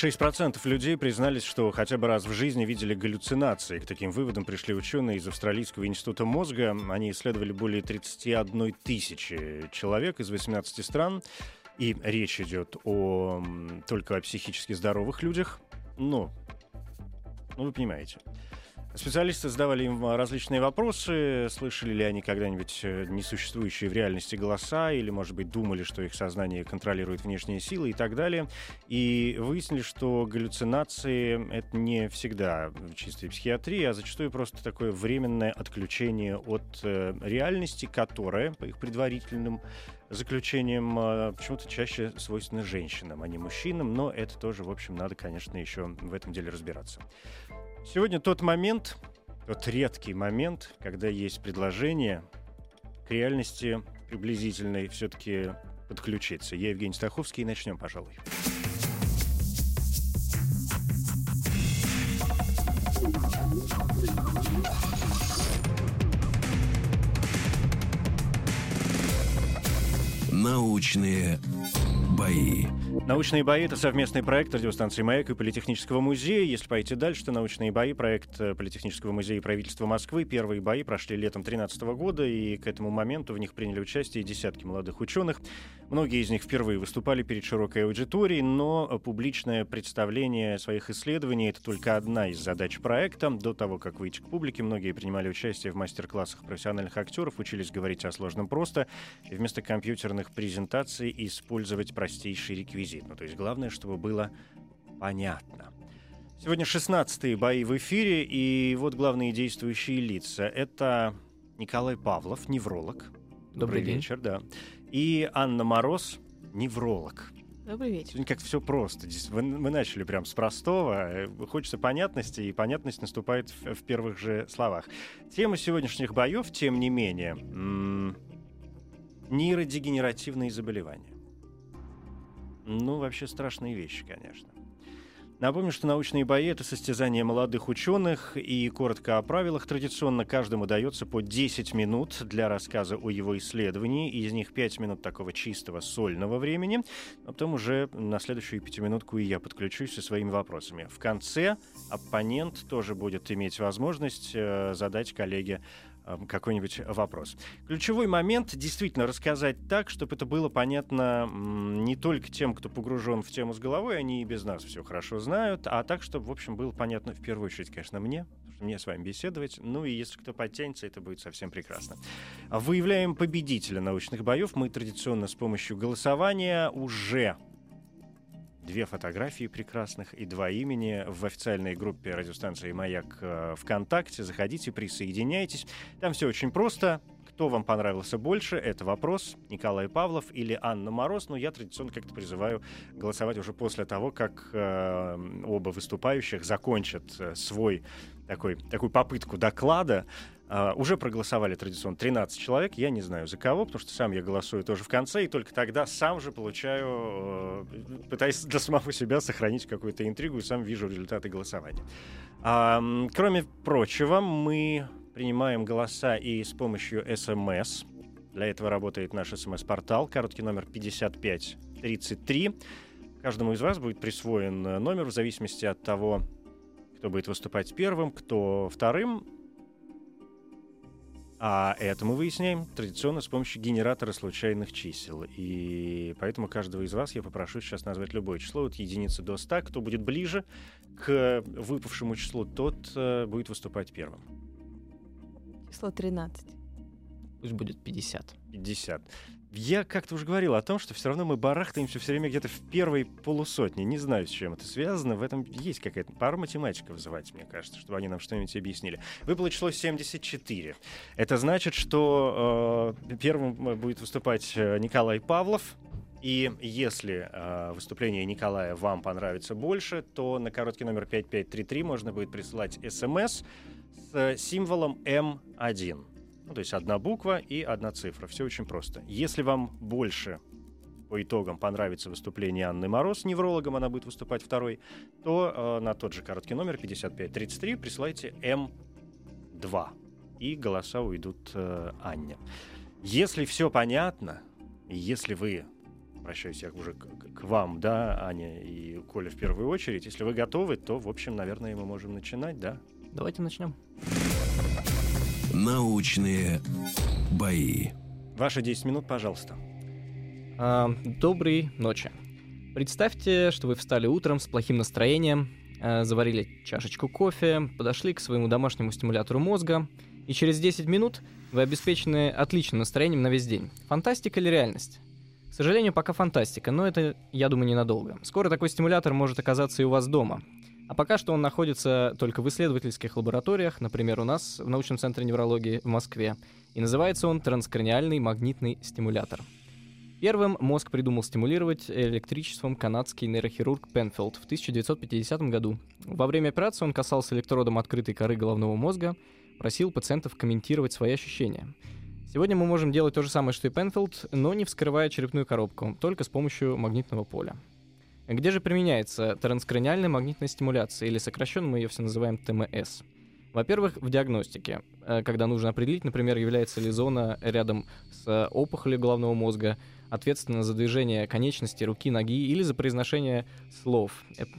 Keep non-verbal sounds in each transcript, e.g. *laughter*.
6% людей признались, что хотя бы раз в жизни видели галлюцинации. К таким выводам пришли ученые из Австралийского института мозга. Они исследовали более 31 тысячи человек из 18 стран. И речь идет о, только о психически здоровых людях. Но, ну, вы понимаете. Специалисты задавали им различные вопросы, слышали ли они когда-нибудь э, несуществующие в реальности голоса, или, может быть, думали, что их сознание контролирует внешние силы и так далее. И выяснили, что галлюцинации — это не всегда чистая психиатрия, а зачастую просто такое временное отключение от э, реальности, которое, по их предварительным заключением э, почему-то чаще свойственно женщинам, а не мужчинам, но это тоже, в общем, надо, конечно, еще в этом деле разбираться. Сегодня тот момент, тот редкий момент, когда есть предложение к реальности приблизительной все-таки подключиться. Я Евгений Стаховский, и начнем, пожалуй. Научные бои. Научные бои — это совместный проект радиостанции «Маяк» и Политехнического музея. Если пойти дальше, то научные бои — проект э, Политехнического музея и правительства Москвы. Первые бои прошли летом 2013 года, и к этому моменту в них приняли участие десятки молодых ученых. Многие из них впервые выступали перед широкой аудиторией, но публичное представление своих исследований — это только одна из задач проекта. До того, как выйти к публике, многие принимали участие в мастер-классах профессиональных актеров, учились говорить о сложном просто, и вместо компьютерных презентаций использовать простейший реквизит. Ну, то есть главное, чтобы было понятно. Сегодня 16-е бои в эфире, и вот главные действующие лица. Это Николай Павлов, невролог. Добрый, Добрый вечер, да и Анна Мороз, невролог. Добрый вечер. Сегодня как-то все просто. Вы, мы начали прям с простого. Хочется понятности, и понятность наступает в, в первых же словах. Тема сегодняшних боев, тем не менее, м- нейродегенеративные заболевания. Ну, вообще страшные вещи, конечно. Напомню, что научные бои — это состязание молодых ученых, и коротко о правилах. Традиционно каждому дается по 10 минут для рассказа о его исследовании, из них 5 минут такого чистого сольного времени, а потом уже на следующую пятиминутку и я подключусь со своими вопросами. В конце оппонент тоже будет иметь возможность э, задать коллеге какой-нибудь вопрос. Ключевой момент действительно рассказать так, чтобы это было понятно не только тем, кто погружен в тему с головой, они и без нас все хорошо знают, а так, чтобы, в общем, было понятно в первую очередь, конечно, мне, мне с вами беседовать. Ну и если кто подтянется, это будет совсем прекрасно. Выявляем победителя научных боев. Мы традиционно с помощью голосования уже две фотографии прекрасных и два имени в официальной группе радиостанции «Маяк» э, ВКонтакте. Заходите, присоединяйтесь. Там все очень просто. Кто вам понравился больше, это вопрос. Николай Павлов или Анна Мороз. Но я традиционно как-то призываю голосовать уже после того, как э, оба выступающих закончат э, свой такой, такую попытку доклада. Uh, уже проголосовали традиционно 13 человек. Я не знаю за кого, потому что сам я голосую тоже в конце, и только тогда сам же получаю, uh, пытаясь для самого себя сохранить какую-то интригу, и сам вижу результаты голосования. Uh, кроме прочего, мы принимаем голоса и с помощью СМС. Для этого работает наш СМС-портал, короткий номер 5533. Каждому из вас будет присвоен э, номер в зависимости от того, кто будет выступать первым, кто вторым. А это мы выясняем традиционно с помощью генератора случайных чисел. И поэтому каждого из вас я попрошу сейчас назвать любое число от единицы до 100. Кто будет ближе к выпавшему числу, тот э, будет выступать первым. Число 13. Пусть будет 50. 50. Я как-то уже говорил о том, что все равно мы барахтаемся все время где-то в первой полусотне. Не знаю, с чем это связано. В этом есть какая-то пара математиков вызывать, мне кажется, чтобы они нам что-нибудь объяснили. Выпало число 74. Это значит, что э, первым будет выступать э, Николай Павлов. И если э, выступление Николая вам понравится больше, то на короткий номер 5533 можно будет присылать смс с символом М1. Ну, то есть одна буква и одна цифра. Все очень просто. Если вам больше по итогам понравится выступление Анны Мороз, неврологом она будет выступать второй, то э, на тот же короткий номер 5533 присылайте М2. И голоса уйдут э, Анне. Если все понятно, если вы, обращаюсь я уже к, к вам, да, Аня и Коля в первую очередь, если вы готовы, то, в общем, наверное, мы можем начинать, да? Давайте начнем. Научные бои. Ваши 10 минут, пожалуйста. А, доброй ночи. Представьте, что вы встали утром с плохим настроением, а, заварили чашечку кофе, подошли к своему домашнему стимулятору мозга, и через 10 минут вы обеспечены отличным настроением на весь день. Фантастика или реальность? К сожалению, пока фантастика, но это, я думаю, ненадолго. Скоро такой стимулятор может оказаться и у вас дома. А пока что он находится только в исследовательских лабораториях, например, у нас в научном центре неврологии в Москве, и называется он транскраниальный магнитный стимулятор. Первым мозг придумал стимулировать электричеством канадский нейрохирург Пенфилд в 1950 году. Во время операции он касался электродом открытой коры головного мозга, просил пациентов комментировать свои ощущения. Сегодня мы можем делать то же самое, что и Пенфилд, но не вскрывая черепную коробку, только с помощью магнитного поля. Где же применяется транскраниальная магнитная стимуляция, или сокращенно мы ее все называем ТМС? Во-первых, в диагностике, э, когда нужно определить, например, является ли зона рядом с опухолью головного мозга ответственна за движение конечности, руки, ноги или за произношение слов.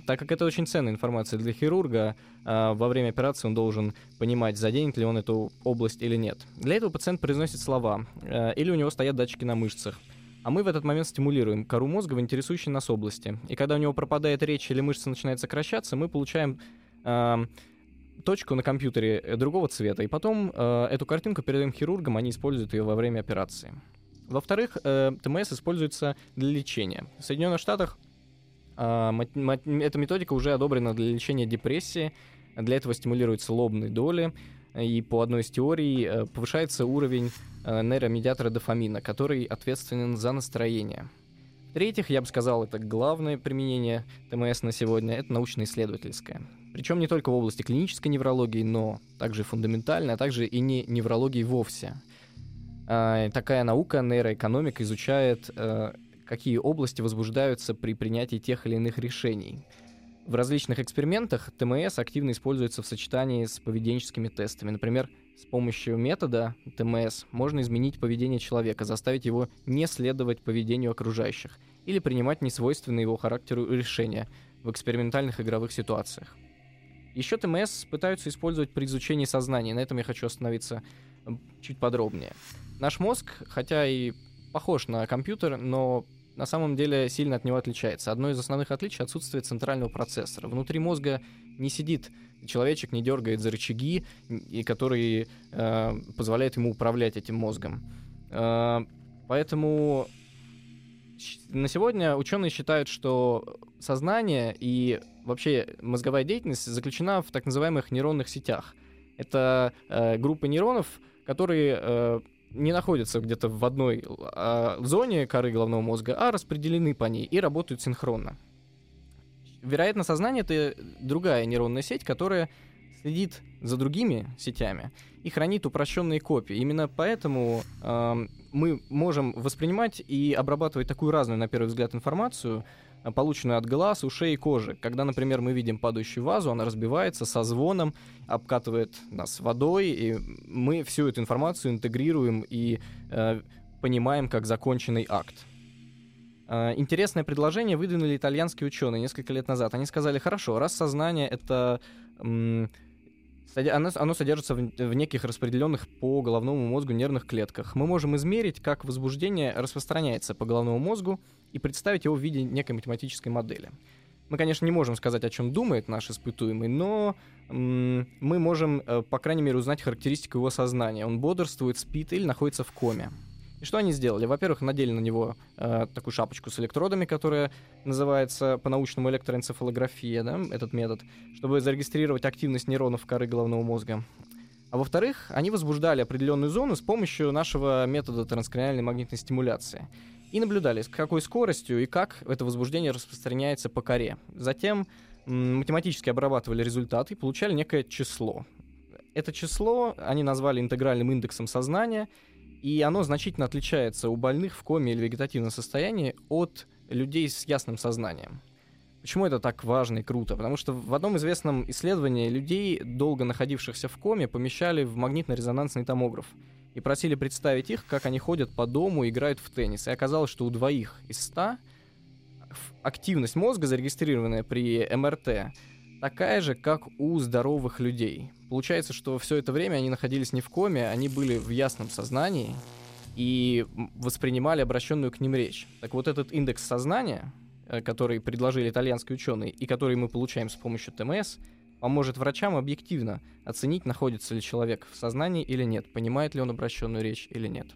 Так как это очень ценная информация для хирурга, э, во время операции он должен понимать, заденет ли он эту область или нет. Для этого пациент произносит слова, э, или у него стоят датчики на мышцах. А мы в этот момент стимулируем кору мозга в интересующей нас области. И когда у него пропадает речь или мышца начинает сокращаться, мы получаем э, точку на компьютере другого цвета. И потом э, эту картинку передаем хирургам, они используют ее во время операции. Во-вторых, э, ТМС используется для лечения. В Соединенных Штатах э, эта методика уже одобрена для лечения депрессии. Для этого стимулируются лобные доли. И по одной из теорий э, повышается уровень Э, нейромедиатора дофамина, который ответственен за настроение. В-третьих, я бы сказал, это главное применение ТМС на сегодня, это научно-исследовательское. Причем не только в области клинической неврологии, но также фундаментальной, а также и не неврологии вовсе. А, такая наука, нейроэкономика, изучает, а, какие области возбуждаются при принятии тех или иных решений. В различных экспериментах ТМС активно используется в сочетании с поведенческими тестами. Например, с помощью метода ТМС можно изменить поведение человека, заставить его не следовать поведению окружающих или принимать несвойственные его характеру решения в экспериментальных игровых ситуациях. Еще ТМС пытаются использовать при изучении сознания, на этом я хочу остановиться чуть подробнее. Наш мозг, хотя и похож на компьютер, но на самом деле сильно от него отличается. Одно из основных отличий — отсутствие центрального процессора. Внутри мозга не сидит человечек не дергает за рычаги, и которые э, позволяют ему управлять этим мозгом. Э, поэтому на сегодня ученые считают, что сознание и вообще мозговая деятельность заключена в так называемых нейронных сетях. Это э, группы нейронов, которые э, не находятся где-то в одной э, зоне коры головного мозга, а распределены по ней и работают синхронно вероятно, сознание — это другая нейронная сеть, которая следит за другими сетями и хранит упрощенные копии. Именно поэтому э, мы можем воспринимать и обрабатывать такую разную, на первый взгляд, информацию, полученную от глаз, ушей и кожи. Когда, например, мы видим падающую вазу, она разбивается со звоном, обкатывает нас водой, и мы всю эту информацию интегрируем и э, понимаем как законченный акт. А, интересное предложение выдвинули итальянские ученые несколько лет назад. Они сказали, хорошо, раз сознание это оно, оно содержится в, в неких распределенных по головному мозгу нервных клетках. Мы можем измерить, как возбуждение распространяется по головному мозгу и представить его в виде некой математической модели. Мы, конечно, не можем сказать, о чем думает наш испытуемый, но мы можем, э, по крайней мере, узнать характеристику его сознания. Он бодрствует, спит или находится в коме. И что они сделали? Во-первых, надели на него э, такую шапочку с электродами, которая называется по-научному электроэнцефалография, да, этот метод, чтобы зарегистрировать активность нейронов коры головного мозга. А во-вторых, они возбуждали определенную зону с помощью нашего метода транскраниальной магнитной стимуляции. И наблюдали, с какой скоростью и как это возбуждение распространяется по коре. Затем математически обрабатывали результаты и получали некое число. это число они назвали интегральным индексом сознания, и оно значительно отличается у больных в коме или вегетативном состоянии от людей с ясным сознанием. Почему это так важно и круто? Потому что в одном известном исследовании людей, долго находившихся в коме, помещали в магнитно-резонансный томограф и просили представить их, как они ходят по дому и играют в теннис. И оказалось, что у двоих из ста активность мозга, зарегистрированная при МРТ, такая же, как у здоровых людей. Получается, что все это время они находились не в коме, они были в ясном сознании и воспринимали обращенную к ним речь. Так вот этот индекс сознания, э, который предложили итальянские ученые и который мы получаем с помощью ТМС, поможет врачам объективно оценить, находится ли человек в сознании или нет, понимает ли он обращенную речь или нет.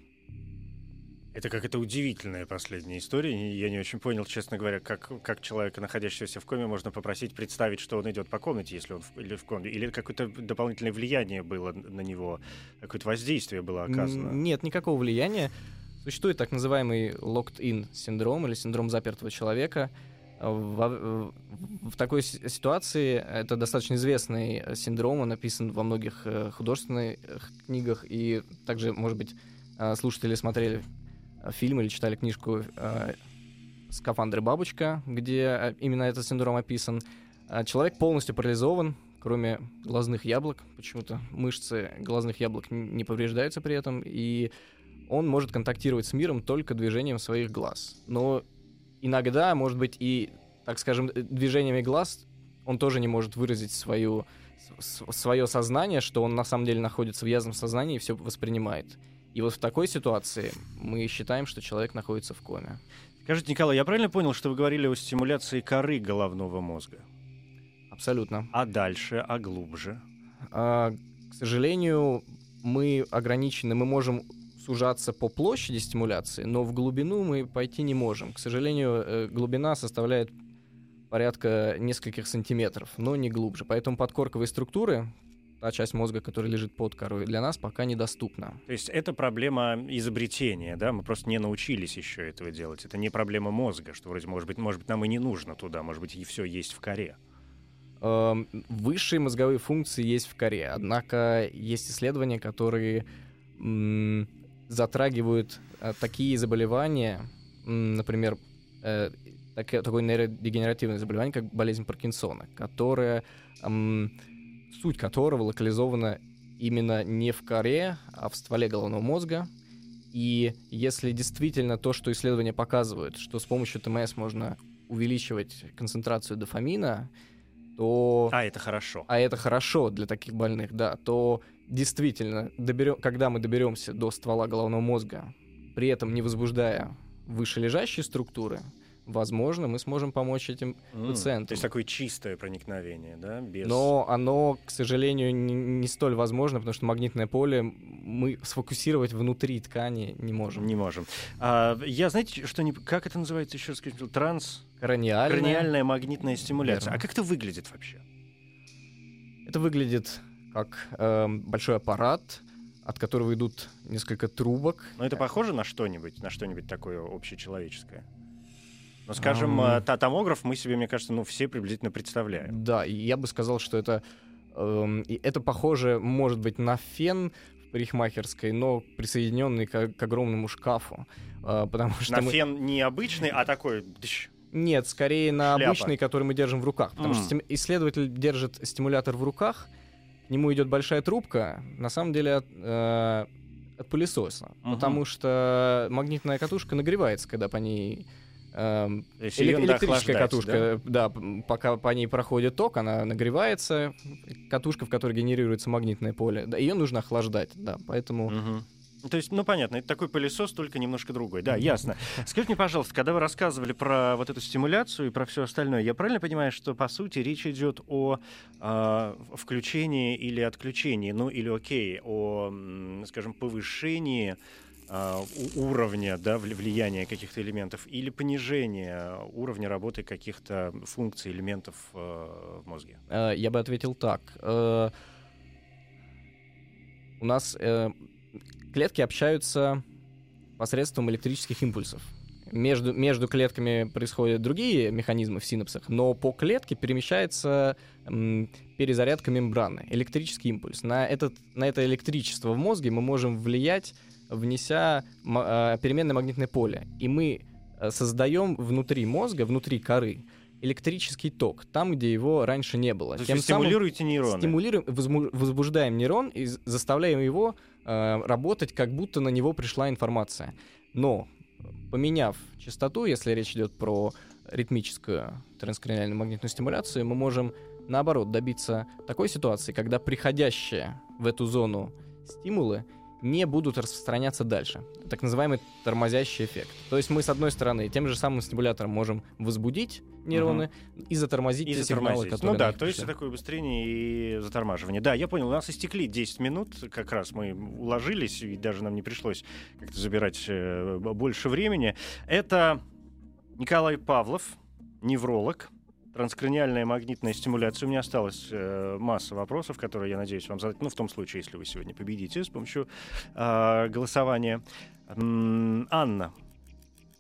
Это какая-то удивительная последняя история. Я не очень понял, честно говоря, как, как человека, находящегося в коме, можно попросить представить, что он идет по комнате, если он в, или в коме. Или какое-то дополнительное влияние было на него, какое-то воздействие было оказано. Нет, никакого влияния. Существует так называемый locked-in синдром или синдром запертого человека. В, в такой ситуации это достаточно известный синдром, он написан во многих э, художественных книгах, и также, может быть, э, слушатели смотрели фильм или читали книжку э, «Скафандры бабочка», где э, именно этот синдром описан. Э, человек полностью парализован, кроме глазных яблок. Почему-то мышцы глазных яблок не повреждаются при этом, и он может контактировать с миром только движением своих глаз. Но иногда, может быть, и, так скажем, движениями глаз он тоже не может выразить свою, свое сознание, что он на самом деле находится в ясном сознании и все воспринимает. И вот в такой ситуации мы считаем, что человек находится в коме. Скажите, Николай, я правильно понял, что вы говорили о стимуляции коры головного мозга? Абсолютно. А дальше, а глубже? А, к сожалению, мы ограничены, мы можем сужаться по площади стимуляции, но в глубину мы пойти не можем. К сожалению, э, глубина составляет порядка нескольких сантиметров, но не глубже. Поэтому подкорковые структуры, та часть мозга, которая лежит под корой, для нас пока недоступна. То есть это проблема изобретения, да? Мы просто не научились еще этого делать. Это не проблема мозга, что вроде, может быть, может быть, нам и не нужно туда, может быть, и все есть в коре. Эм, высшие мозговые функции есть в коре, однако есть исследования, которые затрагивают э, такие заболевания, например, э, такое нейродегенеративное заболевание, как болезнь Паркинсона, которое суть которого локализована именно не в коре, а в стволе головного мозга. И если действительно то, что исследования показывают, что с помощью ТМС можно увеличивать концентрацию дофамина, то... А это хорошо. А это хорошо для таких больных, да. То действительно, доберем, когда мы доберемся до ствола головного мозга, при этом не возбуждая вышележащие структуры, возможно, мы сможем помочь этим mm, пациентам. То есть такое чистое проникновение, да? Без... Но оно, к сожалению, не, не столь возможно, потому что магнитное поле мы сфокусировать внутри ткани не можем. Не можем. А, я, знаете, что не... Как это называется еще раз? Транс... Краниальная. Краниальная магнитная стимуляция. Верно. А как это выглядит вообще? Это выглядит как э, большой аппарат, от которого идут несколько трубок. Но это похоже на что-нибудь, на что-нибудь такое общечеловеческое? Ну, скажем, um... томограф мы себе, мне кажется, ну, все приблизительно представляем. Да, и я бы сказал, что это, эм, это похоже, может быть, на фен в парикмахерской, но присоединенный к, к огромному шкафу. Э, потому что на мы... фен не обычный, а такой... Нет, скорее на Шляпа. обычный, который мы держим в руках. Потому mm. что исследователь держит стимулятор в руках, к нему идет большая трубка, на самом деле от, э, от пылесоса. Uh-huh. Потому что магнитная катушка нагревается, когда по ней Эм, электрическая катушка, да? да, пока по ней проходит ток, она нагревается, катушка, в которой генерируется магнитное поле, да, ее нужно охлаждать, да, поэтому... Угу. То есть, ну понятно, это такой пылесос, только немножко другой. Да, ясно. Скажите мне, пожалуйста, когда вы рассказывали про вот эту стимуляцию и про все остальное, я правильно понимаю, что по сути речь идет о э, включении или отключении, ну или окей, о, скажем, повышении уровня да, влияния каких-то элементов или понижение уровня работы каких-то функций, элементов э, в мозге? Э, я бы ответил так. Э, у нас клетки общаются посредством электрических импульсов. между, между клетками происходят другие механизмы в синапсах, но по клетке перемещается м, перезарядка мембраны, электрический импульс. На, этот, на это электричество в мозге мы можем влиять, внеся э, переменное магнитное поле. И мы э, создаем внутри мозга, внутри коры, электрический ток, там, где его раньше не было. То есть Тем самым стимулируете нейроны. стимулируем, возбуждаем нейрон и заставляем его э, работать, как будто на него пришла информация. Но поменяв частоту, если речь идет про ритмическую транскраниальную магнитную стимуляцию, мы можем наоборот добиться такой ситуации, когда приходящие в эту зону стимулы не будут распространяться дальше. Так называемый тормозящий эффект. То есть мы, с одной стороны, тем же самым стимулятором можем возбудить нейроны и затормозить И те сигналы, затормозить. которые Ну да, то есть такое убыстрение и затормаживание. Да, я понял, у нас истекли 10 минут, как раз мы уложились, и даже нам не пришлось как-то забирать э, больше времени. Это Николай Павлов, невролог, транскраниальная магнитная стимуляция. У меня осталась э, масса вопросов, которые я надеюсь вам задать, ну, в том случае, если вы сегодня победите с помощью э, голосования. Анна,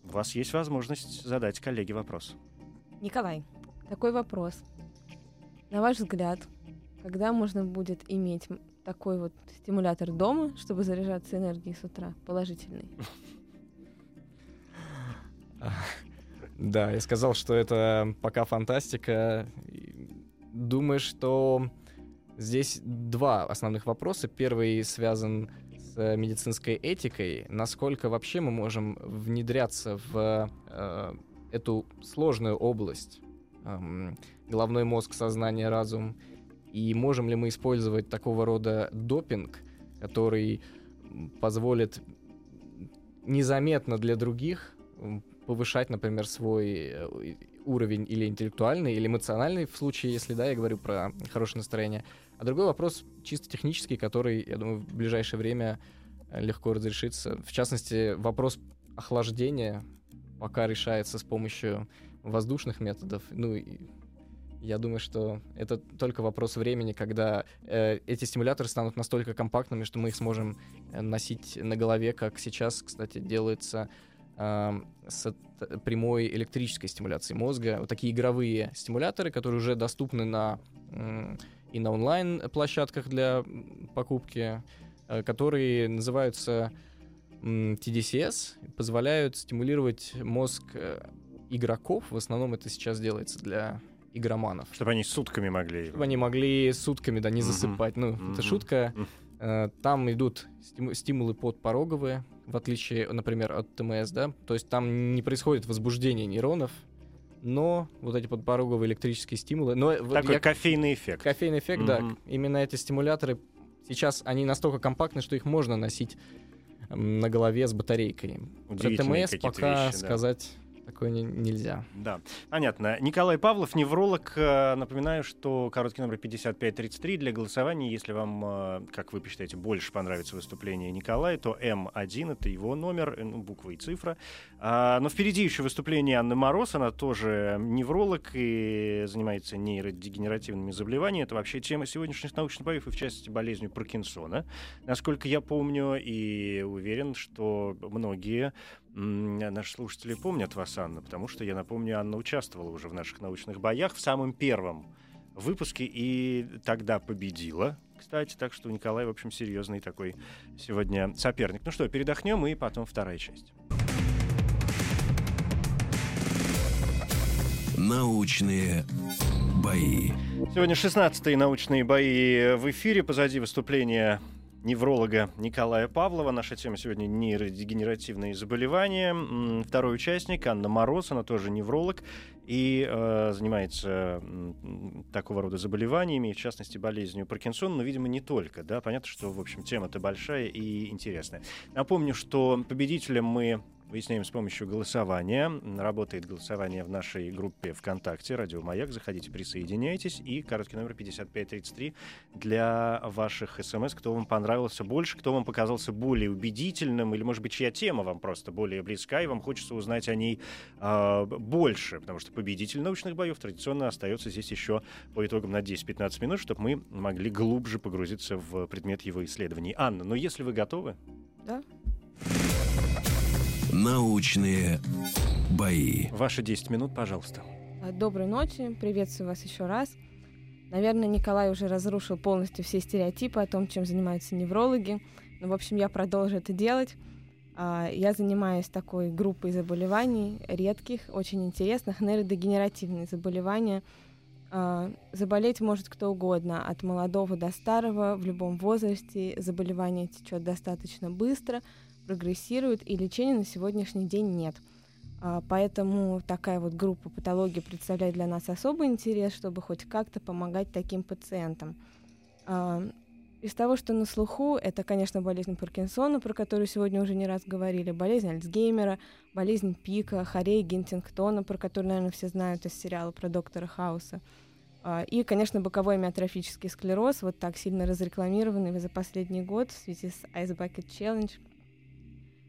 у вас есть возможность задать коллеге вопрос. Николай, такой вопрос. На ваш взгляд, когда можно будет иметь такой вот стимулятор дома, чтобы заряжаться энергией с утра, положительный? *laughs* Да, я сказал, что это пока фантастика. Думаю, что здесь два основных вопроса. Первый связан с э, медицинской этикой. Насколько вообще мы можем внедряться в э, эту сложную область эм, головной мозг, сознание, разум. И можем ли мы использовать такого рода допинг, который позволит незаметно для других повышать, например, свой э, уровень или интеллектуальный, или эмоциональный, в случае, если, да, я говорю про хорошее настроение. А другой вопрос чисто технический, который, я думаю, в ближайшее время э, легко разрешится. В частности, вопрос охлаждения пока решается с помощью воздушных методов. Ну, и я думаю, что это только вопрос времени, когда э, эти стимуляторы станут настолько компактными, что мы их сможем э, носить на голове, как сейчас, кстати, делается с от- прямой электрической стимуляцией мозга. Вот такие игровые стимуляторы, которые уже доступны на и на онлайн-площадках для покупки, э, которые называются TDCS, позволяют стимулировать мозг э, игроков. В основном это сейчас делается для игроманов. Чтобы они сутками могли. Чтобы они могли сутками, да, не засыпать. Ну, Мгм. это шутка. Мгм. Э, Там идут стиму- стимулы подпороговые, в отличие, например, от ТМС, да. То есть там не происходит возбуждение нейронов, но вот эти подпороговые электрические стимулы... Но Такой я- кофейный эффект. кофейный эффект, да. Мгм. Именно эти стимуляторы сейчас, они настолько компактны, что их можно носить на голове с батарейкой. Про ТМС пока вещи, да. сказать такое не- нельзя. Да, понятно. Николай Павлов, невролог. Э, Напоминаю, что короткий номер 5533 для голосования. Если вам, э, как вы посчитаете, больше понравится выступление Николая, то М1 — это его номер, э, ну, буква и цифра. А, Но впереди еще выступление Анны Мороз. Она тоже невролог и занимается нейродегенеративными заболеваниями. Это вообще тема сегодняшних научных боев и, в частности, болезнью Паркинсона, насколько я помню. И уверен, что многие Наши слушатели помнят вас, Анна, потому что, я напомню, Анна участвовала уже в наших научных боях в самом первом выпуске и тогда победила, кстати, так что у Николая, в общем, серьезный такой сегодня соперник. Ну что, передохнем, и потом вторая часть. Научные бои. Сегодня 16-е научные бои в эфире. Позади выступления невролога Николая Павлова. Наша тема сегодня нейродегенеративные заболевания. Второй участник Анна Мороз, она тоже невролог и э, занимается м, такого рода заболеваниями, в частности болезнью Паркинсона, но, видимо, не только. Да? Понятно, что, в общем, тема-то большая и интересная. Напомню, что победителем мы выясняем с помощью голосования. Работает голосование в нашей группе ВКонтакте «Радио Маяк». Заходите, присоединяйтесь. И короткий номер 5533 для ваших смс. Кто вам понравился больше, кто вам показался более убедительным, или, может быть, чья тема вам просто более близка, и вам хочется узнать о ней а, больше, потому что победитель научных боев традиционно остается здесь еще по итогам на 10-15 минут, чтобы мы могли глубже погрузиться в предмет его исследований. Анна, ну если вы готовы, Да? Научные бои. Ваши 10 минут, пожалуйста. А, Доброй ночи, приветствую вас еще раз. Наверное, Николай уже разрушил полностью все стереотипы о том, чем занимаются неврологи. Но, в общем, я продолжу это делать. А, Я занимаюсь такой группой заболеваний, редких, очень интересных, нейродегенеративные заболевания. А, Заболеть может кто угодно, от молодого до старого, в любом возрасте. Заболевание течет достаточно быстро, прогрессирует, и лечения на сегодняшний день нет. А, Поэтому такая вот группа патологии представляет для нас особый интерес, чтобы хоть как-то помогать таким пациентам. А, Из того, что на слуху, это, конечно, болезнь Паркинсона, про которую сегодня уже не раз говорили, болезнь Альцгеймера, болезнь Пика, Хорей Гентингтона, про которую, наверное, все знают из сериала про доктора Хауса. А, И, конечно, боковой миотрофический склероз, вот так сильно разрекламированный за последний год в связи с Ice Bucket Challenge.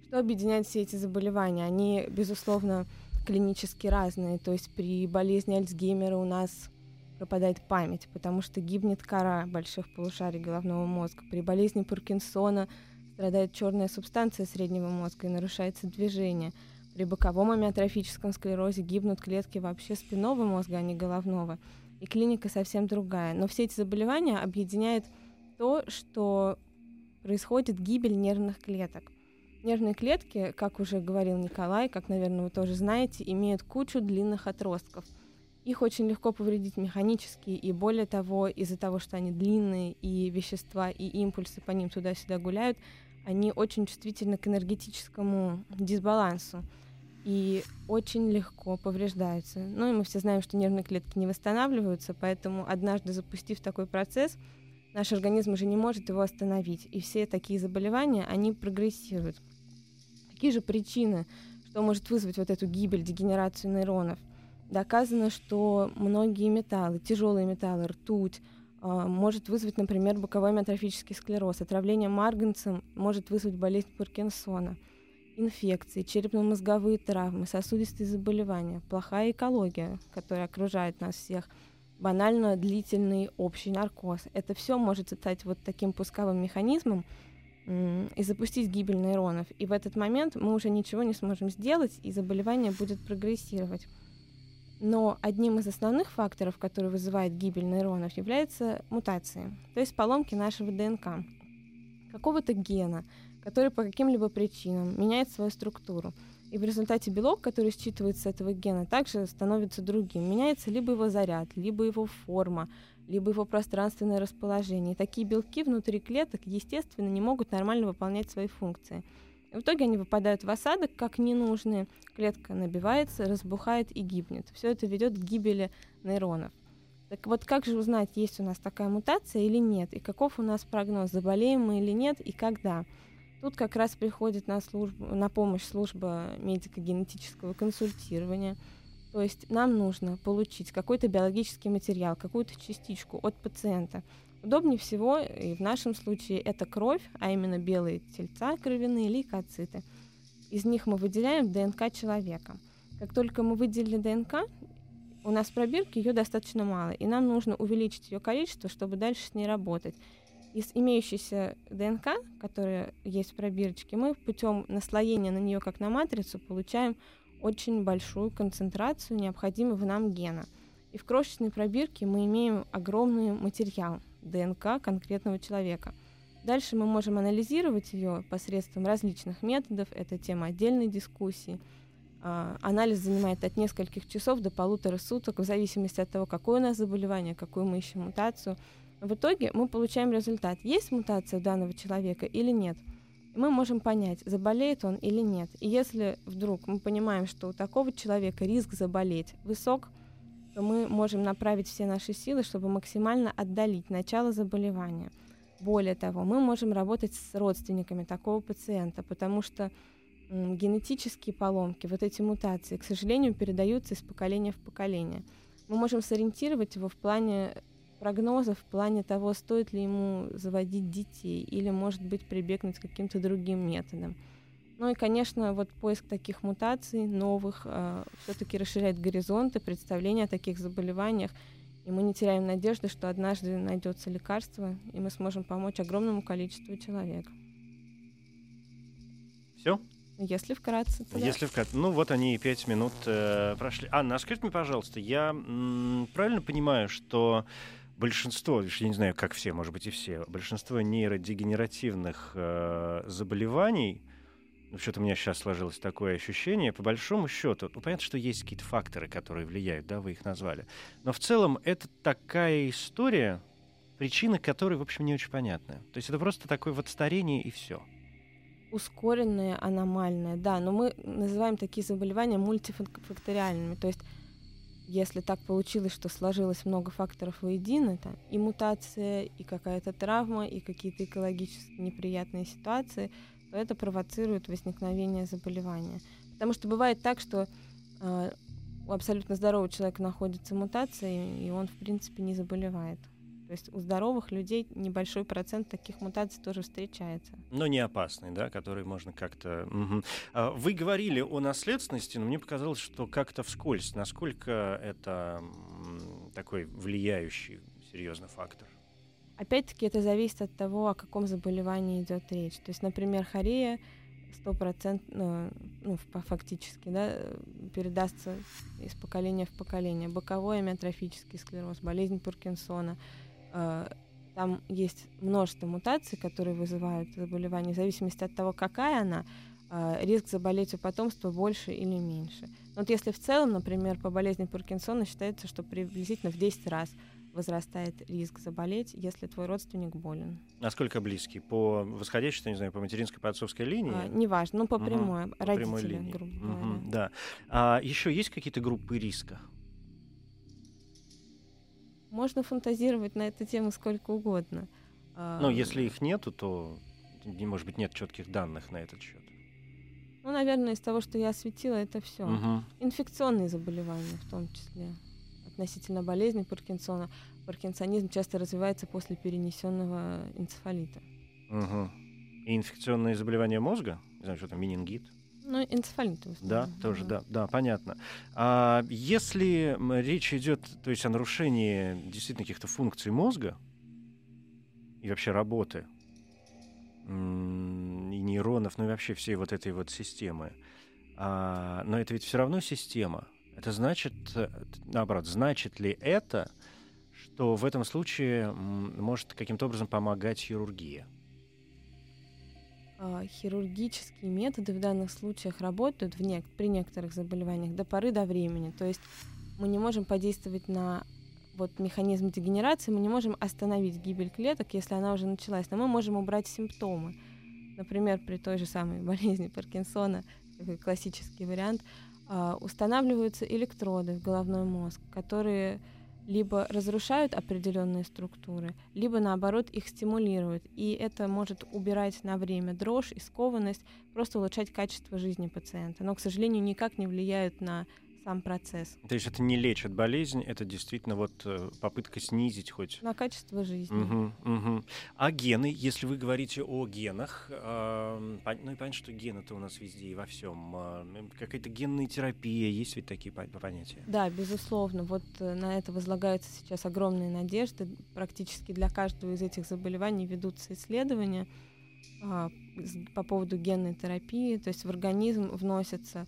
Что объединяет все эти заболевания? Они, безусловно, клинически разные. То есть при болезни Альцгеймера у нас пропадает память, потому что гибнет кора больших полушарий головного мозга. При болезни Паркинсона страдает черная субстанция среднего мозга и нарушается движение. При боковом амиотрофическом склерозе гибнут клетки вообще спинного мозга, а не головного. И клиника совсем другая. Но все эти заболевания объединяет то, что происходит гибель нервных клеток. Нервные клетки, как уже говорил Николай, как, наверное, вы тоже знаете, имеют кучу длинных отростков. Их очень легко повредить механически, и более того, из-за того, что они длинные, и вещества, и импульсы по ним туда-сюда гуляют, они очень чувствительны к энергетическому дисбалансу и очень легко повреждаются. Ну и мы все знаем, что нервные клетки не восстанавливаются, поэтому однажды запустив такой процесс, наш организм уже не может его остановить. И все такие заболевания, они прогрессируют. Какие же причины, что может вызвать вот эту гибель, дегенерацию нейронов? Доказано, что многие металлы, тяжелые металлы, ртуть, а, может вызвать, например, боковой миотрофический склероз. Отравление марганцем может вызвать болезнь Паркинсона. Инфекции, черепно-мозговые травмы, сосудистые заболевания, плохая экология, которая окружает нас всех, банально длительный общий наркоз. Это все может стать вот таким пусковым механизмом и запустить гибель нейронов. И в этот момент мы уже ничего не сможем сделать, и заболевание будет прогрессировать. Но одним из основных факторов, который вызывает гибель нейронов, является мутации, то есть поломки нашего ДНК, какого-то гена, который по каким-либо причинам меняет свою структуру. И в результате белок, который считывается с этого гена, также становится другим. Меняется либо его заряд, либо его форма, либо его пространственное расположение. И такие белки внутри клеток, естественно, не могут нормально выполнять свои функции. И в итоге они выпадают в осадок как ненужные. Клетка набивается, разбухает и гибнет. Все это ведет к гибели нейронов. Так вот, как же узнать, есть у нас такая мутация или нет, и каков у нас прогноз, заболеем мы или нет, и когда? Тут как раз приходит на, службу, на помощь служба медико-генетического консультирования. То есть нам нужно получить какой-то биологический материал, какую-то частичку от пациента. Удобнее всего, и в нашем случае, это кровь, а именно белые тельца кровяные, лейкоциты. Из них мы выделяем ДНК человека. Как только мы выделили ДНК, у нас в пробирке ее достаточно мало, и нам нужно увеличить ее количество, чтобы дальше с ней работать. Из имеющейся ДНК, которая есть в пробирочке, мы путем наслоения на нее как на матрицу получаем очень большую концентрацию необходимого нам гена. И в крошечной пробирке мы имеем огромный материал ДНК конкретного человека. Дальше мы можем анализировать ее посредством различных методов. Это тема отдельной дискуссии. А, Анализ занимает от нескольких часов до полутора суток, в зависимости от того, какое у нас заболевание, какую мы ищем мутацию. В итоге мы получаем результат, есть мутация данного человека или нет. Мы можем понять, заболеет он или нет. И если вдруг мы понимаем, что у такого человека риск заболеть высок, то мы можем направить все наши силы, чтобы максимально отдалить начало заболевания. Более того, мы можем работать с родственниками такого пациента, потому что генетические поломки, вот эти мутации, к сожалению, передаются из поколения в поколение. Мы можем сориентировать его в плане прогнозов, в плане того, стоит ли ему заводить детей или, может быть, прибегнуть к каким-то другим методам. Ну и, конечно, вот поиск таких мутаций новых э, все-таки расширяет горизонты представления о таких заболеваниях, и мы не теряем надежды, что однажды найдется лекарство, и мы сможем помочь огромному количеству человек. Все? Если вкратце, то да. Если вкратце. Ну, вот они и пять минут э, прошли. Анна, а скажите мне, пожалуйста, я м, правильно понимаю, что большинство, я не знаю, как все, может быть, и все, большинство нейродегенеративных э, заболеваний, ну, что-то у меня сейчас сложилось такое ощущение, по большому счету, ну, понятно, что есть какие-то факторы, которые влияют, да, вы их назвали, но в целом это такая история, причина которой, в общем, не очень понятная. То есть это просто такое вот старение и все. Ускоренное, аномальное, да, но мы называем такие заболевания мультифакториальными, то есть если так получилось, что сложилось много факторов воедино, там и мутация, и какая-то травма, и какие-то экологически неприятные ситуации, то это провоцирует возникновение заболевания. Потому что бывает так, что э, у абсолютно здорового человека находится мутация, и он, в принципе, не заболевает. То есть у здоровых людей небольшой процент таких мутаций тоже встречается. Но не опасный, да, который можно как-то... Угу. Вы говорили о наследственности, но мне показалось, что как-то вскользь. Насколько это такой влияющий серьезный фактор? Опять-таки это зависит от того, о каком заболевании идет речь. То есть, например, хорея стопроцентно, ну, фактически, да, передастся из поколения в поколение. Боковой амиотрофический склероз, болезнь Паркинсона — Э, там есть множество мутаций, которые вызывают заболевание. В зависимости от того, какая она, э, риск заболеть у потомства больше или меньше. Вот если в целом, например, по болезни Паркинсона считается, что приблизительно в 10 раз возрастает риск заболеть, если твой родственник болен. Насколько близкий? По восходящей, не знаю, по материнской, по отцовской линии? А, неважно, ну по прямой, угу, родители, по прямой линии. грубо говоря. да. А еще есть какие-то группы риска? Можно фантазировать на эту тему сколько угодно. Ну, если их нету, то, может быть, нет четких данных на этот счет. Ну, наверное, из того, что я осветила, это все. Угу. Инфекционные заболевания в том числе. Относительно болезни Паркинсона. Паркинсонизм часто развивается после перенесенного энцефалита. Угу. И инфекционные заболевания мозга? Не знаю, что там, менингит? Ну, энцефалит. Да, тоже, да, да, понятно. А если речь идет, то есть о нарушении действительно каких-то функций мозга и вообще работы и нейронов, ну и вообще всей вот этой вот системы, а, но это ведь все равно система. Это значит, э, наоборот, значит ли это, что в этом случае может каким-то образом помогать хирургия? Э, хирургические методы в данных случаях работают в нек- при некоторых заболеваниях до поры до времени. То есть мы не можем подействовать на вот механизм дегенерации, мы не можем остановить гибель клеток, если она уже началась, но мы можем убрать симптомы. Например, при той же самой *laughs* болезни Паркинсона, классический вариант, э, устанавливаются электроды в головной мозг, которые либо разрушают определенные структуры, либо наоборот их стимулируют. И это может убирать на время дрожь и скованность, просто улучшать качество жизни пациента. Но, к сожалению, никак не влияют на сам процесс. То есть это не лечит болезнь, это действительно вот э, попытка снизить хоть... На качество жизни. Угу, угу. А гены, если вы говорите о генах, э, ну и понятно, что гены-то у нас везде и во всем. Э, какая-то генная терапия, есть ведь такие понятия? Да, безусловно. Вот э, на это возлагаются сейчас огромные надежды. Практически для каждого из этих заболеваний ведутся исследования э, по поводу генной терапии. То есть в организм вносятся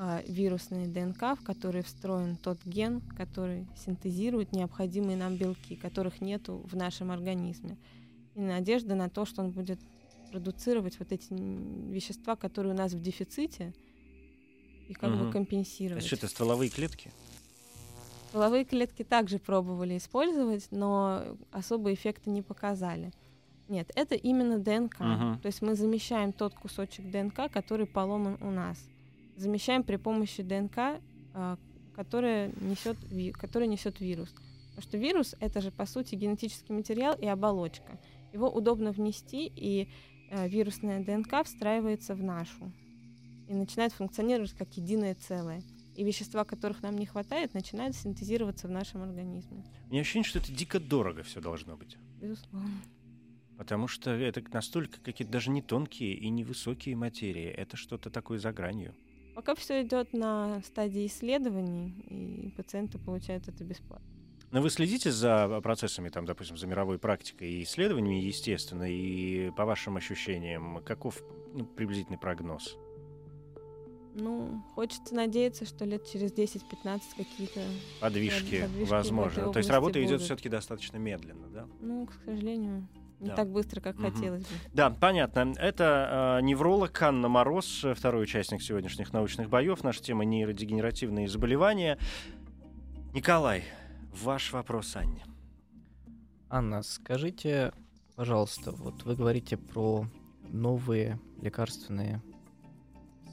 а, вирусные ДНК, в которые встроен тот ген, который синтезирует необходимые нам белки, которых нету в нашем организме. И надежда на то, что он будет продуцировать вот эти вещества, которые у нас в дефиците, и как угу. бы компенсировать. Это что, стволовые клетки? Стволовые клетки также пробовали использовать, но особо эффекта не показали. Нет, это именно ДНК. Угу. То есть мы замещаем тот кусочек ДНК, который поломан у нас замещаем при помощи ДНК, а, которая несет, который несет вирус. Потому что вирус — это же, по сути, генетический материал и оболочка. Его удобно внести, и а, вирусная ДНК встраивается в нашу и начинает функционировать как единое целое. И вещества, которых нам не хватает, начинают синтезироваться в нашем организме. У меня ощущение, что это дико дорого все должно быть. Безусловно. Потому что это настолько какие-то даже не тонкие и не высокие материи. Это что-то такое за гранью. Пока все идет на стадии исследований, и пациенты получают это бесплатно. Но вы следите за процессами, там, допустим, за мировой практикой и исследованиями, естественно, и по вашим ощущениям, каков ну, приблизительный прогноз? Ну, хочется надеяться, что лет через 10-15 какие-то Подвижки, подвижки возможно. То есть работа идет будут. все-таки достаточно медленно, да? Ну, к сожалению, не Да. так быстро, как Мгм. хотелось бы. Да, понятно. Это э, невролог Анна Мороз, э, второй участник сегодняшних научных боев. Наша тема нейродегенеративные заболевания. Николай, ваш вопрос Анне. Анна, скажите, пожалуйста, вот вы говорите про новые лекарственные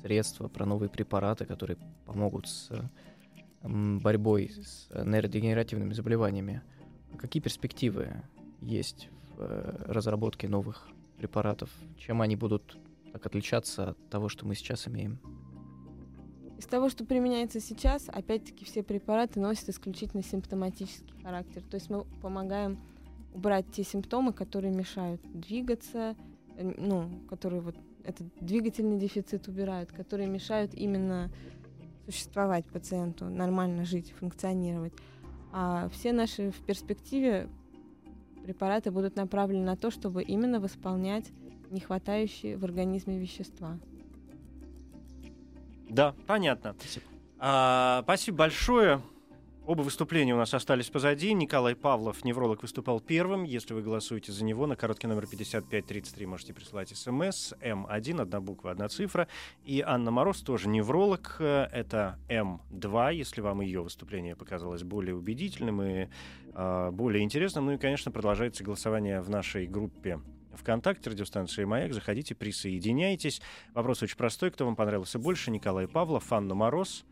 средства, про новые препараты, которые помогут с борьбой с нейродегенеративными заболеваниями. Какие перспективы есть в э, разработке новых препаратов? Чем они будут так отличаться от того, что мы сейчас имеем? Из того, что применяется сейчас, опять-таки все препараты носят исключительно симптоматический характер. То есть мы помогаем убрать те симптомы, которые мешают двигаться, э, ну, которые вот этот двигательный дефицит убирают, которые мешают именно существовать пациенту, нормально жить, функционировать. А все наши в перспективе препараты будут направлены на то, чтобы именно восполнять нехватающие в организме вещества. Да, понятно. Спасибо. А, спасибо большое. Оба выступления у нас остались позади. Николай Павлов, невролог, выступал первым. Если вы голосуете за него, на короткий номер 5533 можете присылать смс. М1, одна буква, одна цифра. И Анна Мороз, тоже невролог. э, Это М2, если вам ее выступление показалось более убедительным и э, более интересным. Ну и, конечно, продолжается голосование в нашей группе ВКонтакте, радиостанции «Маяк». Заходите, присоединяйтесь. Вопрос очень простой. Кто вам понравился больше? Николай Павлов, Анна Мороз.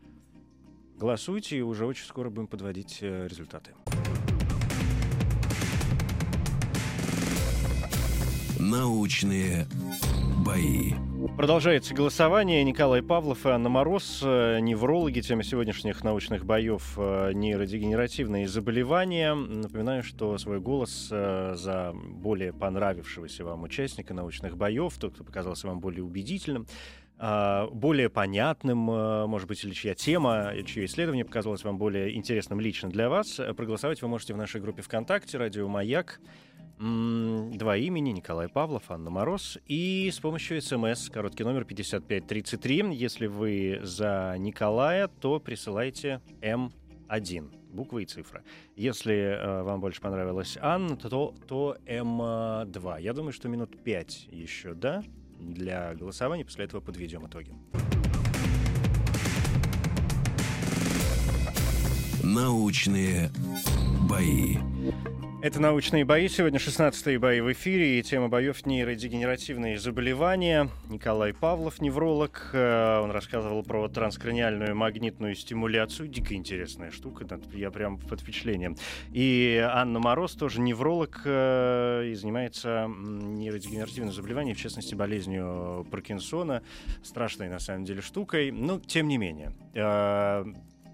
Голосуйте, и уже очень скоро будем подводить э, результаты. Научные бои. Продолжается голосование. Николай Павлов и Анна Мороз, э, неврологи. Тема сегодняшних научных боев э, нейродегенеративные заболевания. Напоминаю, что свой голос за более понравившегося вам участника научных боев, тот, кто показался вам более убедительным, более понятным, э, может быть, или чья тема, или чье исследование показалось вам более интересным лично для вас, э, проголосовать вы можете в нашей группе ВКонтакте «Радио Маяк». Два имени, Николай Павлов, Анна Мороз. И с помощью СМС, короткий номер 5533. Если вы за Николая, то присылайте М1, буква и цифра. Если э, вам больше понравилась Анна, то, то М2. Я думаю, что минут 5 еще, да, для голосования. После этого подведем итоги. Научные бои. Это «Научные бои». Сегодня 16-е бои в эфире. И тема боев — нейродегенеративные заболевания. Николай Павлов, невролог. э, Он рассказывал про транскраниальную магнитную стимуляцию. Дико интересная штука. Я прям под впечатлением. И Анна Мороз тоже невролог э, и занимается нейродегенеративными заболеваниями, в частности, болезнью Паркинсона. Страшной, на самом деле, штукой. Но, тем не менее. э,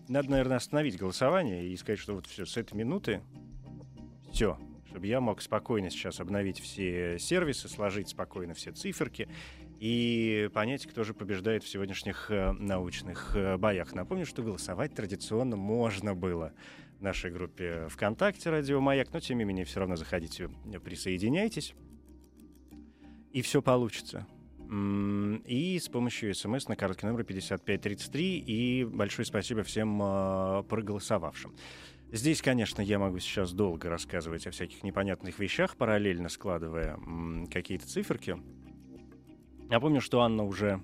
Надо, наверное, остановить голосование и сказать, что вот все, с этой минуты все, чтобы я мог спокойно сейчас обновить все сервисы, сложить спокойно все циферки и понять, кто же побеждает в сегодняшних э, научных э, боях. Напомню, что голосовать традиционно можно было в нашей группе ВКонтакте «Радио Маяк», но тем не менее все равно заходите, присоединяйтесь, и все получится. И с помощью смс на короткий номер 5533. И большое спасибо всем э, проголосовавшим. Здесь, конечно, я могу сейчас долго рассказывать о всяких непонятных вещах, параллельно складывая какие-то циферки. Напомню, что Анна уже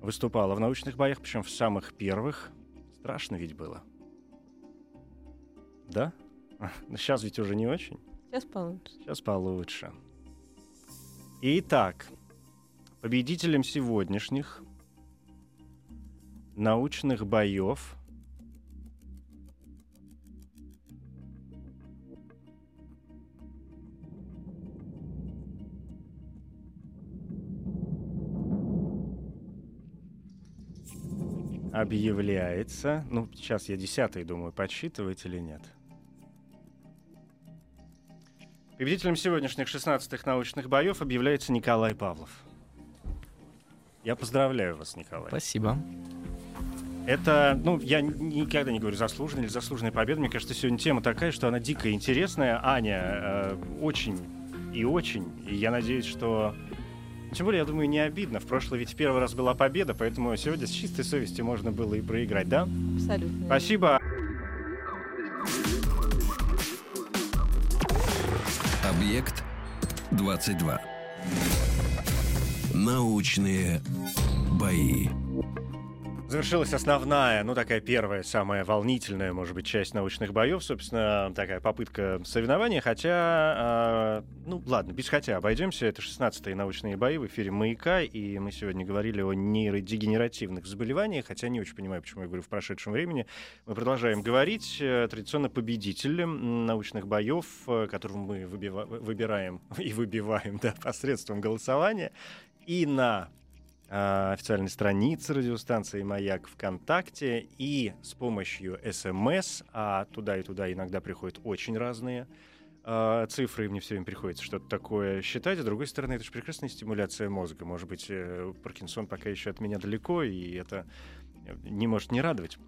выступала в научных боях, причем в самых первых. Страшно ведь было. Да? *laughs* Сейчас ведь уже не очень. Сейчас получше. Сейчас получше. Итак, победителем сегодняшних научных боев объявляется... Ну, сейчас я десятый думаю, подсчитывать или нет. Победителем сегодняшних 16-х научных боев объявляется Николай Павлов. Я поздравляю вас, Николай. Спасибо. Это, ну, я никогда не говорю заслуженная или заслуженная победа. Мне кажется, сегодня тема такая, что она дико интересная. Аня э, очень и очень. И я надеюсь, что Тем более, я думаю, не обидно. В прошлый ведь первый раз была победа, поэтому сегодня с чистой совестью можно было и проиграть, да? Абсолютно. Спасибо. Объект 22. Научные бои. Завершилась основная, ну такая первая, самая волнительная, может быть, часть научных боев, собственно, такая попытка соревнования, хотя, э, ну ладно, без хотя, обойдемся, это 16-е научные бои в эфире «Маяка», и мы сегодня говорили о нейродегенеративных заболеваниях, хотя не очень понимаю, почему я говорю в прошедшем времени. Мы продолжаем говорить, э, традиционно победителем научных боев, э, которого мы выбива- выбираем *laughs* и выбиваем, да, посредством голосования, и на официальной странице радиостанции «Маяк» ВКонтакте и с помощью СМС, а туда и туда иногда приходят очень разные а, цифры, мне все время приходится что-то такое считать. С другой стороны, это же прекрасная стимуляция мозга. Может быть, э, Паркинсон пока еще от меня далеко, и это не может не радовать.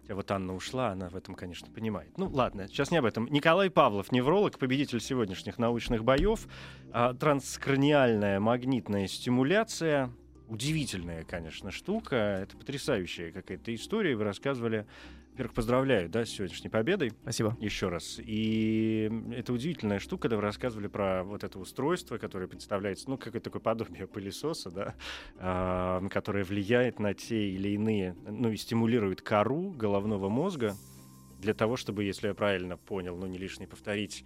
Хотя вот Анна ушла, она в этом, конечно, понимает. Ну, ладно, сейчас не об этом. Николай Павлов, невролог, победитель сегодняшних научных боев. Транскраниальная магнитная стимуляция — удивительная, конечно, штука. Это потрясающая какая-то история. Вы рассказывали. Во-первых, поздравляю, да, с сегодняшней победой. Спасибо. Еще раз. И это удивительная штука, когда вы рассказывали про вот это устройство, которое представляется, ну, какое-то такое подобие пылесоса, да, э, которое влияет на те или иные, ну, и стимулирует кору головного мозга для того, чтобы, если я правильно понял, ну, не лишний повторить,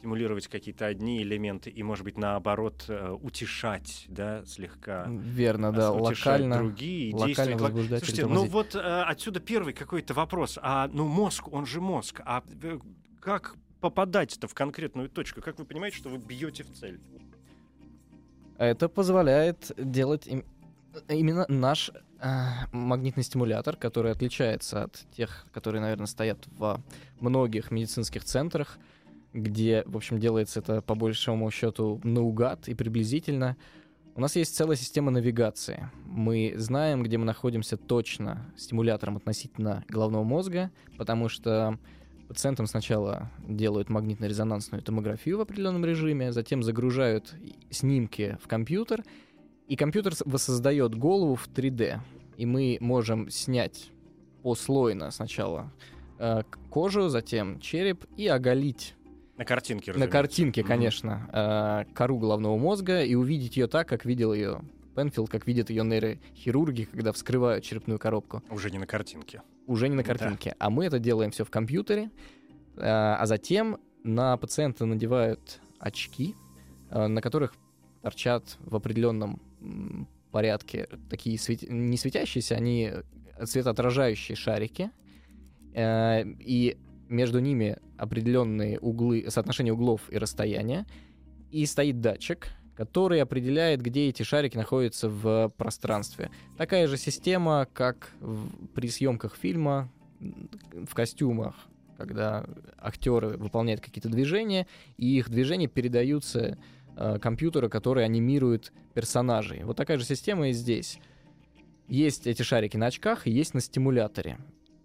стимулировать какие-то одни элементы и, может быть, наоборот, э, утешать, да, слегка. Верно, да, утешать локально. другие локально действовать. Слушайте, ну вот э, отсюда первый какой-то вопрос. А, ну, мозг, он же мозг. А э, как попадать-то в конкретную точку? Как вы понимаете, что вы бьете в цель? Это позволяет делать им- именно наш э, магнитный стимулятор, который отличается от тех, которые, наверное, стоят во многих медицинских центрах, где, в общем, делается это по большому счету наугад и приблизительно. У нас есть целая система навигации. Мы знаем, где мы находимся точно стимулятором относительно головного мозга, потому что пациентам сначала делают магнитно-резонансную томографию в определенном режиме, затем загружают снимки в компьютер, и компьютер воссоздает голову в 3D. И мы можем снять послойно сначала э, кожу, затем череп и оголить На картинке, на разумеется. картинке, Мгм. конечно, э, кору головного мозга и увидеть ее так, как видел ее Пенфилд, как видят ее нейрохирурги, когда вскрывают черепную коробку. Уже не на картинке. Уже не на Да. картинке. А мы это делаем все в компьютере. э, а затем на пациента надевают очки, э, на которых торчат в определенном порядке такие свет- не светящиеся, они светоотражающие шарики. И между ними определенные углы, соотношение углов и расстояния. И стоит датчик, который определяет, где эти шарики находятся в пространстве. Такая же система, как в- при съемках фильма в костюмах, когда актеры выполняют какие-то движения, и их движения передаются э, компьютеру, который анимирует персонажей. Вот такая же система и здесь. Есть эти шарики на очках и есть на стимуляторе.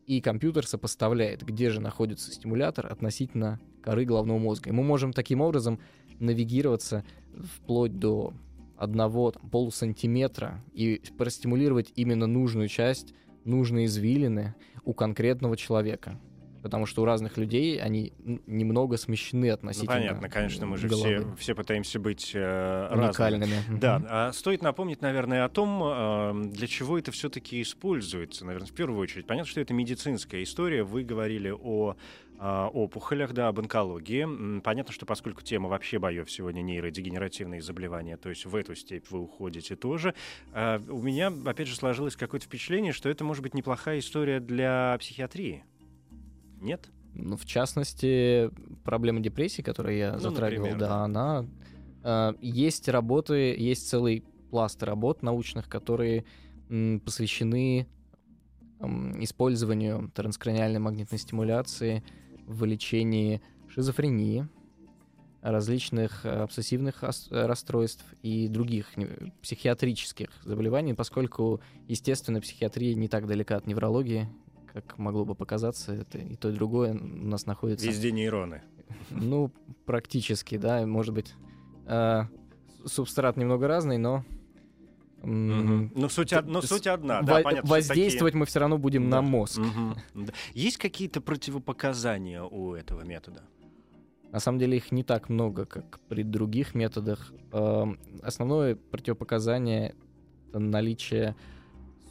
И компьютер сопоставляет, где же находится стимулятор относительно коры головного мозга. И мы можем таким образом навигироваться вплоть до одного там, полусантиметра и простимулировать именно нужную часть, нужные извилины у конкретного человека. Потому что у разных людей они немного смещены Ну, относительно понятно, конечно, мы же головы. все, все пытаемся быть э, разными. уникальными. Да, Мгм. а стоит напомнить, наверное, о том, э, для чего это все-таки используется. Наверное, в первую очередь. Понятно, что это медицинская история. Вы говорили о а, опухолях, да, об онкологии. Понятно, что поскольку тема вообще боев сегодня нейродегенеративные заболевания, то есть в эту степь вы уходите тоже. А, У меня, опять же, сложилось какое-то впечатление, что это может быть неплохая история для психиатрии. Нет? Ну, в частности, проблема депрессии, которую я Ну, затрагивал, например, да, да. она... э, есть работы, есть целый пласт работ научных, которые м, посвящены м, использованию транскраниальной магнитной стимуляции в лечении шизофрении, различных э, обсессивных э, расстройств и других психиатрических заболеваний, поскольку, естественно, психиатрия не так далека от неврологии, как могло бы показаться, это и то, и другое у нас находится... Везде нейроны. Ну, практически, да, может быть. Э, субстрат немного разный, но м, Ну, суть, од- ну, суть одна. во- да, понятно, что воздействовать мы все равно будем Да. на мозг. такие- да. Есть какие-то противопоказания у этого метода? На самом деле их не так много, как при других методах. Эм, Основное противопоказание это наличие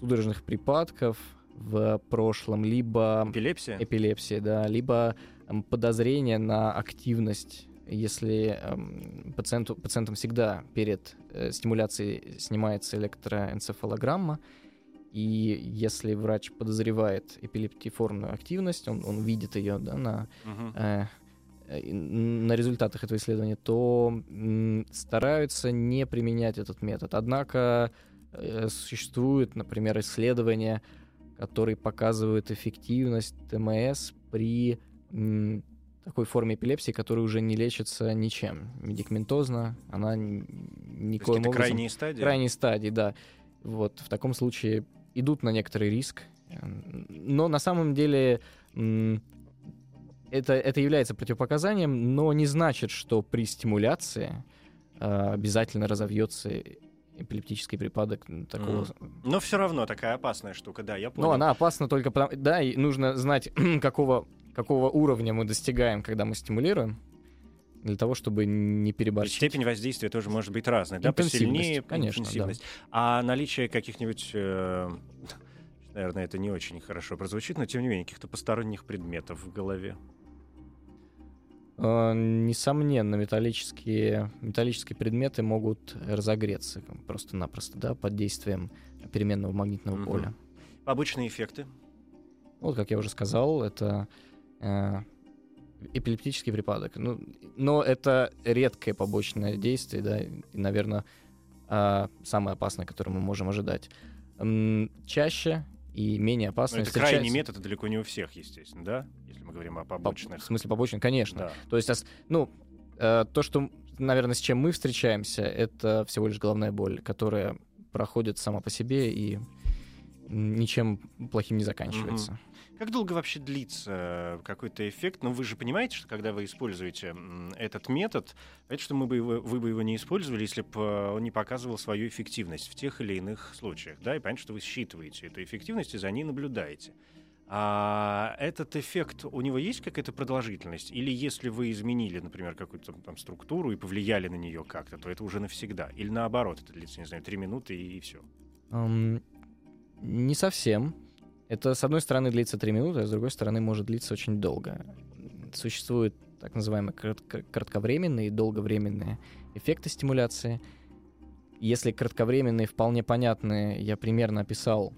судорожных припадков в прошлом, либо Эпилепсия? эпилепсии, да, либо эм, подозрение на активность, если эм, пациенту, пациентам всегда перед э, стимуляцией снимается электроэнцефалограмма, и если врач подозревает эпилептиформную активность, он, он видит ее да, на Мгм. э, э, на результатах этого исследования, то м, стараются не применять этот метод. Однако э, существуют, например, исследования, которые показывают эффективность ТМС при такой форме эпилепсии, которая уже не лечится ничем. Медикаментозно она н- То есть никоим это образом... крайние стадии? крайней стадии, да. Вот в таком случае идут на некоторый риск. Но на самом деле это, это является противопоказанием, но не значит, что при стимуляции э, обязательно разовьется эпилептический припадок такого. Но все равно такая опасная штука, да, я понял. Но она опасна только потому... Да, и нужно знать, *clears throat* какого, какого уровня мы достигаем, когда мы стимулируем, для того, чтобы не И переборщить. степень воздействия тоже может быть разной, да, посильнее, конечно, да. интенсивность. А наличие каких-нибудь, э, *laughs* наверное, это не очень хорошо прозвучит, но тем не менее, каких-то посторонних предметов в голове. Э, Несомненно, металлические, металлические предметы могут разогреться просто-напросто, да, под действием переменного магнитного Мгм. поля. Побочные эффекты. Вот, как я уже сказал, это э, эпилептический припадок. Ну, но это редкое побочное действие, да, и, наверное, а, самое опасное, которое мы можем ожидать. Чаще и менее Но Ну, это крайний встречается- метод, это далеко не у всех, естественно, да? Если мы говорим о По- побочных. В смысле побочных, конечно. Да. То есть, ос- ну, э, то, что, наверное, с чем мы встречаемся, это всего лишь головная боль, которая проходит сама по себе и ничем плохим не заканчивается. Как долго вообще длится какой-то эффект? Ну, вы же понимаете, что когда вы используете этот метод, это что мы бы его, вы бы его не использовали, если бы он не показывал свою эффективность в тех или иных случаях, да, и понятно, что вы считываете эту эффективность и за ней наблюдаете. А этот эффект, у него есть какая-то продолжительность? Или если вы изменили, например, какую-то там структуру и повлияли на нее как-то, то это уже навсегда? Или наоборот, это длится, не знаю, три минуты и, все? Ам, не совсем. Это, с одной стороны, длится 3 минуты, а с другой стороны, может длиться очень долго. Существуют так называемые кратко- кратковременные и долговременные эффекты стимуляции. Если кратковременные вполне понятны, я примерно описал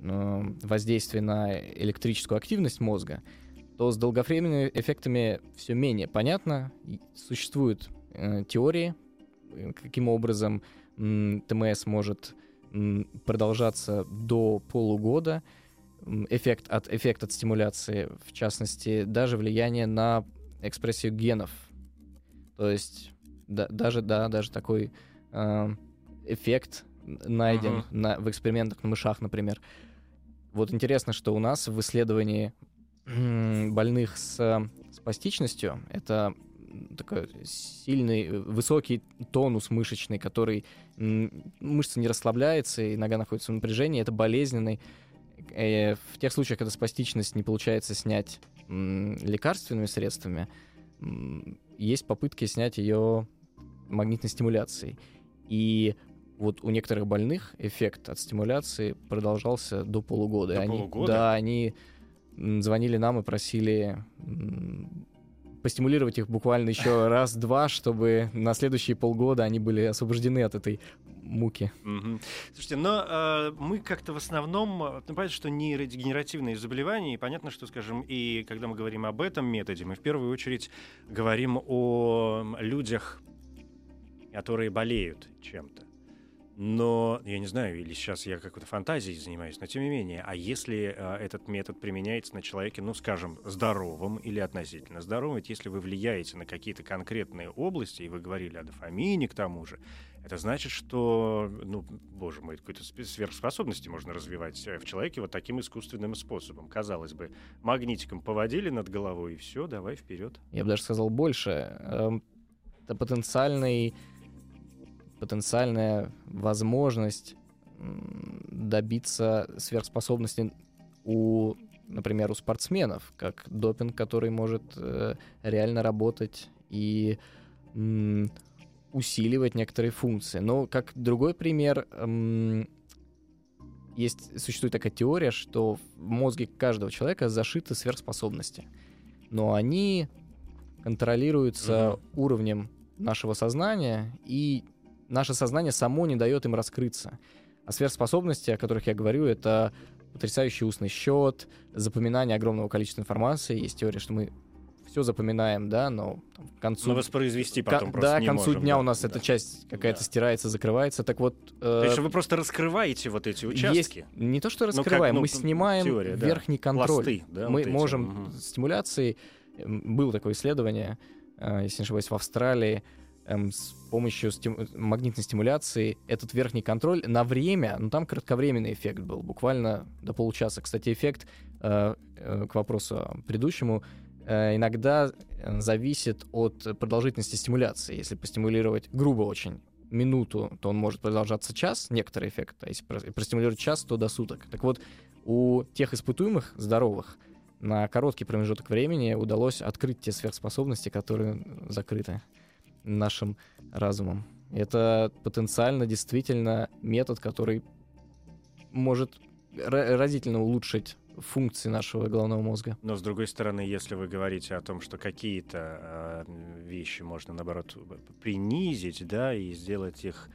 э, воздействие на электрическую активность мозга, то с долговременными эффектами все менее понятно. Существуют э, теории, э, каким образом м, ТМС может м, продолжаться до полугода. Эффект от, эффект от стимуляции, в частности, даже влияние на экспрессию генов. То есть да- даже, да, даже такой э, эффект найден Мгм. на, в экспериментах на мышах, например. Вот интересно, что у нас в исследовании больных с спастичностью, это такой сильный, высокий тонус мышечный, который мышца не расслабляется, и нога находится в напряжении, это болезненный. Э, В тех случаях, когда спастичность не получается снять лекарственными средствами, есть попытки снять ее магнитной стимуляцией. И вот у некоторых больных эффект от стимуляции продолжался до полугода. До они, полугода? Да, они звонили нам и просили постимулировать их буквально еще *laughs* раз-два, чтобы на следующие полгода они были освобождены от этой муки. Мгм. Слушайте, но э, мы как-то в основном, э, ну, понятно, что нейродегенеративные заболевания, и понятно, что, скажем, и когда мы говорим об этом методе, мы в первую очередь говорим о людях, которые болеют чем-то. Но, я не знаю, или сейчас я какой-то фантазией занимаюсь, но тем не менее, а если э, этот метод применяется на человеке, ну, скажем, здоровом или относительно здоровом, ведь если вы влияете на какие-то конкретные области, и вы говорили о дофамине к тому же, это значит, что, ну, боже мой, какой-то спе- сверхспособности можно развивать э, в человеке вот таким искусственным способом. Казалось бы, магнитиком поводили над головой, и все, давай вперед. Я бы даже сказал больше. Эм, Это потенциальный потенциальная возможность добиться сверхспособности у, например, у спортсменов, как допинг, который может э, реально работать и м, усиливать некоторые функции. Но как другой пример, м, есть существует такая теория, что в мозге каждого человека зашиты сверхспособности, но они контролируются mm-hmm. уровнем нашего сознания, и наше сознание само не дает им раскрыться. А сверхспособности, о которых я говорю, это потрясающий устный счет, запоминание огромного количества информации. Есть теория, что мы все запоминаем, да, но там, к концу... Но воспроизвести потом к... просто Да, к концу можем, дня да, у нас да. эта часть какая-то Да. стирается, закрывается. Так вот... э, То есть вы просто раскрываете вот эти участки? есть не то, что Ну, как, раскрываем, ну, мы снимаем теория, да. верхний контроль. Пласты, да, мы вот эти, можем мгм. стимуляцией... Было такое исследование, э, если не ошибаюсь, в Австралии, эм, с помощью стим- магнитной стимуляции этот верхний контроль на время, ну там кратковременный эффект был, буквально до получаса. Кстати, эффект, э, э, к вопросу предыдущему, э, иногда э, зависит от продолжительности стимуляции. Если постимулировать грубо очень минуту, то он может продолжаться час, некоторый эффект, а если про- простимулировать час, то до суток. Так вот, у тех испытуемых здоровых на короткий промежуток времени удалось открыть те сверхспособности, которые закрыты нашим разумом. Это потенциально действительно метод, который может ра- разительно улучшить функции нашего головного мозга. Но с другой стороны, если вы говорите о том, что какие-то э, вещи можно, наоборот, принизить, да, и сделать их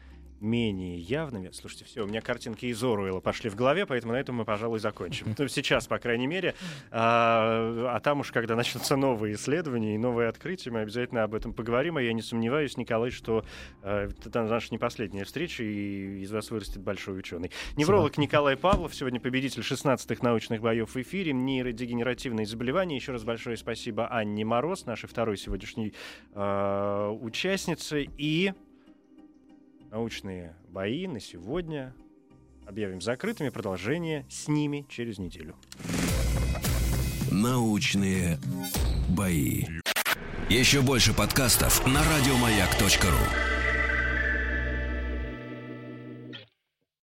менее явными. Слушайте, все, у меня картинки из Оруэлла пошли в голове, поэтому на этом мы, пожалуй, закончим. Ну, сейчас, по крайней мере. А, а там уж, когда начнутся новые исследования и новые открытия, мы обязательно об этом поговорим. А я не сомневаюсь, Николай, что э, это наша не последняя встреча, и из вас вырастет большой ученый. Невролог Николай Павлов, сегодня победитель 16-х научных боев в эфире, нейродегенеративные заболевания. Еще раз большое спасибо Анне Мороз, нашей второй сегодняшней э, участнице. И научные бои на сегодня объявим закрытыми. Продолжение с ними через неделю. Научные бои. Еще больше подкастов на радиомаяк.ру.